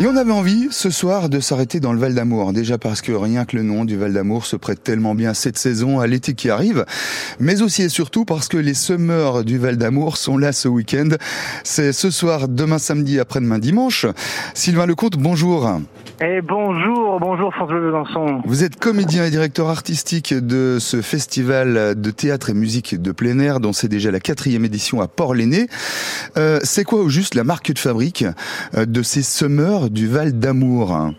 Et on avait envie ce soir de s'arrêter dans le Val d'Amour, déjà parce que rien que le nom du Val d'Amour se prête tellement bien cette saison à l'été qui arrive, mais aussi et surtout parce que les semeurs du Val d'Amour sont là ce week-end. C'est ce soir, demain samedi, après-demain dimanche. Sylvain Lecomte, bonjour. Et bonjour, bonjour François Besançon. Vous êtes comédien et directeur artistique de ce festival de théâtre et musique de plein air dont c'est déjà la quatrième édition à Port-l'Aîné. Euh, c'est quoi au juste la marque de fabrique euh, de ces semeurs du Val d'Amour?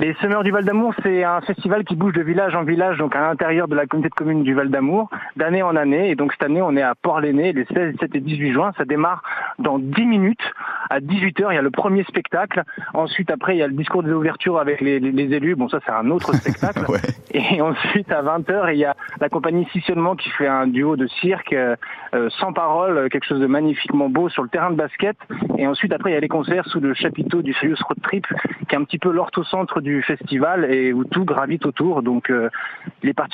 Les Semeurs du Val d'Amour, c'est un festival qui bouge de village en village, donc à l'intérieur de la communauté de communes du Val d'Amour, d'année en année. Et donc cette année, on est à Port-l'Aîné, les 16, 17 et 18 juin. Ça démarre dans 10 minutes. À 18h, il y a le premier spectacle. Ensuite, après, il y a le discours des ouvertures avec les, élus. Bon, ça, c'est un autre spectacle. Et ensuite, à 20h, il y a la compagnie Sissionnement qui fait un duo de cirque euh, euh, sans parole, quelque chose de magnifiquement beau sur le terrain de basket. Et ensuite, après, il y a les concerts sous le chapiteau du Serious Road Trip, qui est un petit peu l'orthocentre du festival et où tout gravite autour. Donc euh,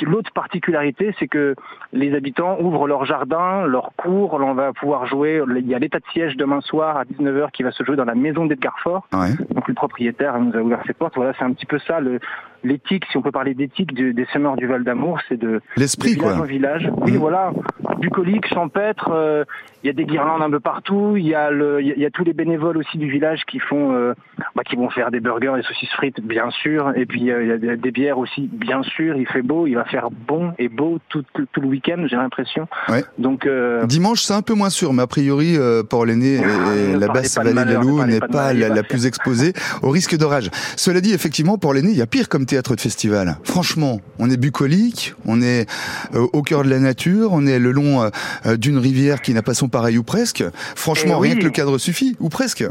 l'autre particularité, c'est que les habitants ouvrent leur jardin, leur cours. On va pouvoir jouer. Il y a l'état de siège demain soir à 19h qui va se jouer dans la maison d'Edgar Fort. Donc le propriétaire nous a ouvert ses portes. Voilà, c'est un petit peu ça le, l'éthique, si on peut parler d'éthique des semeurs du Val d'Amour, c'est de l'esprit quoi. En village. Oui, mmh. voilà, bucolique, champêtre. Euh, il y a des guirlandes un peu partout. Il y a le, il y, a tous les bénévoles aussi du village qui font, euh, bah, qui vont faire des burgers, des saucisses frites, bien sûr. Et puis euh, il y a des, bières aussi, bien sûr. Il fait beau, il va faire bon et beau tout, tout, le week-end, j'ai l'impression. Ouais. Donc dimanche, c'est un peu moins sûr, mais a priori, pour l'aîné et, la basse vallée de la Loue n'est pas, la, la plus exposée au risque d'orage. Cela dit, effectivement, pour l'aîné, il y a pire comme théâtre de festival. Franchement, on est bucolique, on est euh, au cœur de la nature, on est le long euh, euh, d'une rivière qui n'a pas son pareil ou presque. Franchement, eh rien que le cadre suffit, ou presque.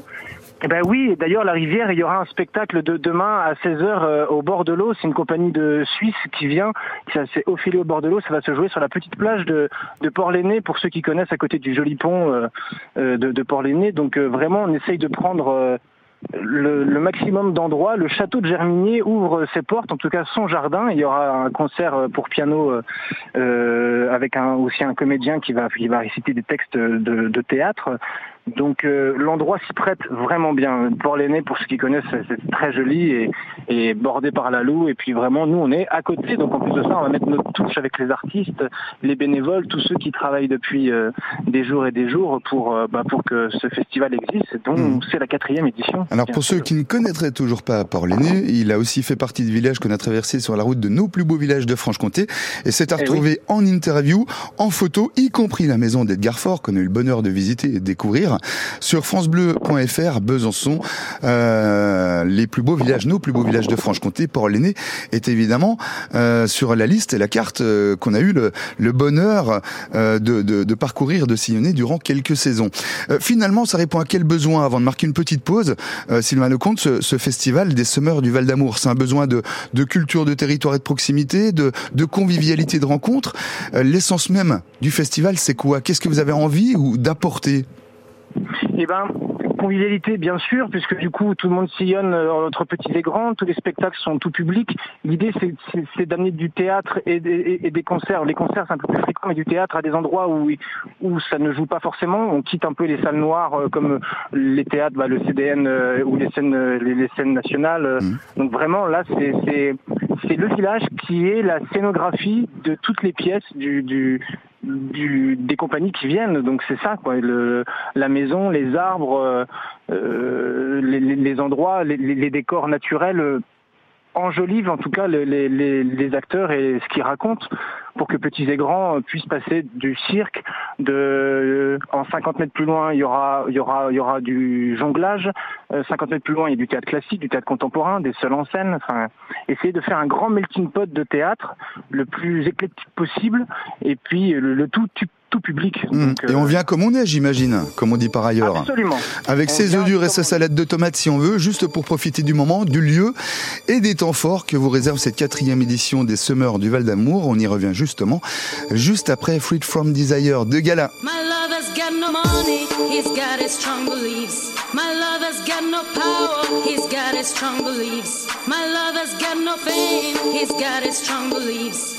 Eh ben oui, d'ailleurs la rivière, il y aura un spectacle de demain à 16h au bord de l'eau. C'est une compagnie de Suisse qui vient, ça s'est offilé au bord de l'eau. Ça va se jouer sur la petite plage de, de Port-l'Aîné, pour ceux qui connaissent à côté du joli pont de, de Port-l'Aîné. Donc vraiment, on essaye de prendre le, maximum d'endroits. Le château de Germigny ouvre ses portes, en tout cas son jardin. Il y aura un concert pour piano euh, euh avec un, aussi un comédien qui va, qui va réciter des textes de théâtre. Donc euh, l'endroit s'y prête vraiment bien. Port-l'Aîné, pour ceux qui connaissent, c'est très joli et, et, bordé par la Loue. Et puis vraiment, nous, on est à côté. Donc en plus de ça, on va mettre notre touche avec les artistes, les bénévoles, tous ceux qui travaillent depuis euh, des jours et des jours pour, euh, bah, pour que ce festival existe. Donc mmh. c'est la quatrième édition. Alors pour ceux qui ne connaîtraient toujours pas Port-l'Aîné, il a aussi fait partie du village qu'on a traversé sur la route de nos plus beaux villages de Franche-Comté. Et c'est à eh retrouver en interview, en photo, y compris la maison d'Edgar Fort qu'on a eu le bonheur de visiter et de découvrir sur francebleu.fr Besançon. Euh, les plus beaux villages, nos plus beaux villages de Franche-Comté, Port-l'Aîné est évidemment euh, sur la liste et la carte euh, qu'on a eu le, bonheur de, parcourir, de sillonner durant quelques saisons. Finalement, ça répond à quel besoin avant de marquer une petite pause, Sylvain Lecomte, ce, festival des semeurs du Val d'Amour C'est un besoin de, culture de territoire et de proximité, de, de convivialité, de rencontre. L'essence même du festival, c'est quoi? Qu'est-ce que vous avez envie ou d'apporter? Eh ben, convivialité, bien sûr, puisque du coup, tout le monde sillonne euh, entre petits et grands, tous les spectacles sont tout public. L'idée, c'est d'amener du théâtre et des, concerts. Les concerts, c'est un peu plus fréquent, mais du théâtre à des endroits où, où ça ne joue pas forcément. On quitte un peu les salles noires, euh, comme les théâtres, bah, le CDN euh, ou les scènes, les, scènes nationales. Mmh. Donc vraiment, là, c'est c'est le village qui est la scénographie de toutes les pièces du, du, des compagnies qui viennent. Donc c'est ça, quoi. La maison, les arbres, euh, les, les, endroits, les, les, décors naturels euh, enjolivent en tout cas les, les, acteurs et ce qu'ils racontent pour que petits et grands puissent passer du cirque de en 50 mètres plus loin il y aura il y aura il y aura du jonglage. 50 euh, mètres plus loin il y a du théâtre classique du théâtre contemporain des seuls en scène. Enfin essayer de faire un grand melting pot de théâtre le plus éclectique possible. Et puis le, le tout tout public. Mmh. et on euh, vient comme on est, j'imagine, comme on dit par ailleurs. Absolument. Avec ses œufs durs et sa salade de tomates, si on veut, juste pour profiter du moment, du lieu et des temps forts que vous réserve cette quatrième édition des Semeurs du Val d'Amour. On y revient justement, juste après Fruit from Desire de Gala. My lover's got no money, he's got his strong beliefs. My lover's got no power, he's got his strong beliefs. My lover's got no fame, he's got his strong beliefs.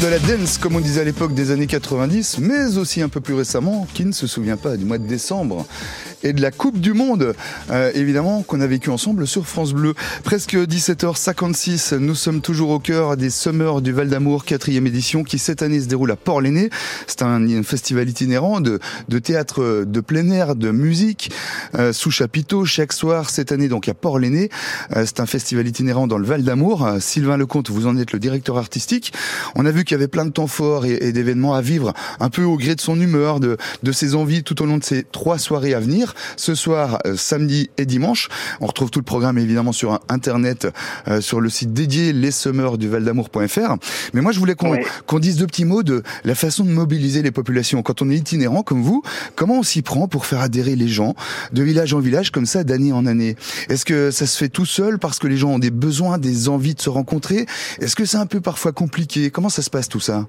de la dance, comme on disait à l'époque des années 90, mais aussi un peu plus récemment, qui ne se souvient pas du mois de décembre et de la Coupe du Monde, euh, évidemment, qu'on a vécu ensemble sur France Bleu. Presque 17h56, nous sommes toujours au cœur des Summers du Val d'Amour, quatrième édition, qui cette année se déroule à Port-l'Aîné. C'est un, un festival itinérant de, de théâtre de plein air, de musique, euh, sous chapiteau, chaque soir, cette année donc à Port-l'Aîné. Euh, c'est un festival itinérant dans le Val d'Amour. Euh, Sylvain Lecomte, vous en êtes le directeur artistique. On a vu qu'il y avait plein de temps forts et, et d'événements à vivre, un peu au gré de son humeur, de, de ses envies tout au long de ces trois soirées à venir. Ce soir, euh, samedi et dimanche. On retrouve tout le programme évidemment sur internet, euh, sur le site dédié lessemmersduvaldamour.fr. Mais moi, je voulais qu'on Oui. qu'on dise deux petits mots de la façon de mobiliser les populations. Quand on est itinérant comme vous, comment on s'y prend pour faire adhérer les gens de village en village comme ça, d'année en année? Est-ce que ça se fait tout seul parce que les gens ont des besoins, des envies de se rencontrer? Est-ce que c'est un peu parfois compliqué? Comment ça se passe tout ça?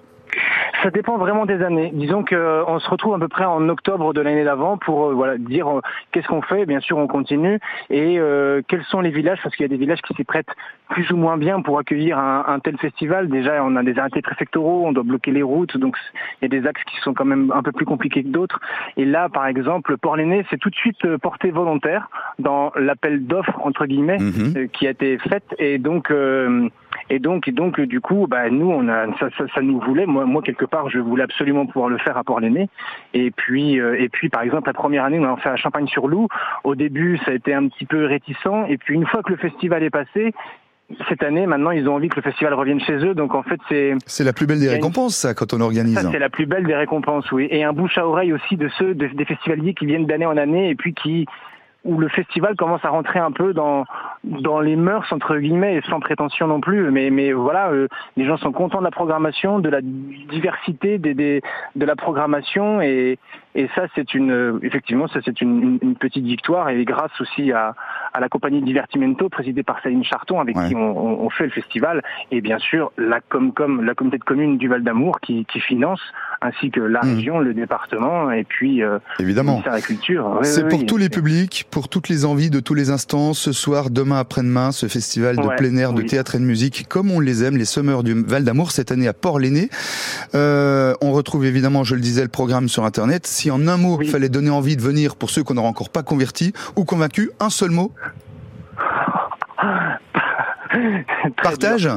Ça dépend vraiment des années. Disons que euh, on se retrouve à peu près en octobre de l'année d'avant pour euh, voilà dire euh, qu'est-ce qu'on fait. Bien sûr, on continue et euh, quels sont les villages? Parce qu'il y a des villages qui s'y prêtent plus ou moins bien pour accueillir un, un tel festival. Déjà, on a des arrêtés préfectoraux, on doit bloquer les routes, donc il y a des axes qui sont quand même un peu plus compliqués que d'autres. Et là, par exemple, Port-l'Aîné, c'est tout de suite porté volontaire dans l'appel d'offres entre guillemets Mhm. euh, qui a été faite et donc euh, et donc et donc du coup bah nous on a ça, ça, ça nous voulait. Moi moi quelque part je voulais absolument pouvoir le faire à Port-l'Aîné et puis euh, et puis par exemple la première année on a fait à Champagne-sur-Loup. Au début ça a été un petit peu réticent. Et puis une fois que le festival est passé cette année maintenant ils ont envie que le festival revienne chez eux. Donc en fait c'est C'est la plus belle des récompenses, ça, quand on organise. ça, c'est la plus belle des récompenses, oui. Et un bouche à oreille aussi de ceux de- des festivaliers qui viennent d'année en année et puis qui où le festival commence à rentrer un peu dans dans les mœurs entre guillemets et sans prétention non plus. Mais mais voilà euh, les gens sont contents de la programmation de la diversité des, des de la programmation et et ça c'est une euh, effectivement ça c'est une, une, petite victoire et grâce aussi à à la compagnie Divertimento présidée par Céline Charton avec Ouais. qui on, on, on fait le festival et bien sûr la Comcom la communauté de communes du Val d'Amour qui qui finance ainsi que la Mhm. région le département et puis euh, Évidemment. la culture Oui, C'est oui, pour oui. tous les publics, pour toutes les envies de tous les instants. Ce soir, demain, après-demain, ce festival de Ouais, plein air, de théâtre et de musique, comme on les aime, les Summers du Val d'Amour, cette année à Port-l'Aîné. Euh, on retrouve évidemment, je le disais, le programme sur Internet. Si en un mot, il Oui. fallait donner envie de venir pour ceux qu'on n'aura encore pas convertis ou convaincus, un seul mot, partage?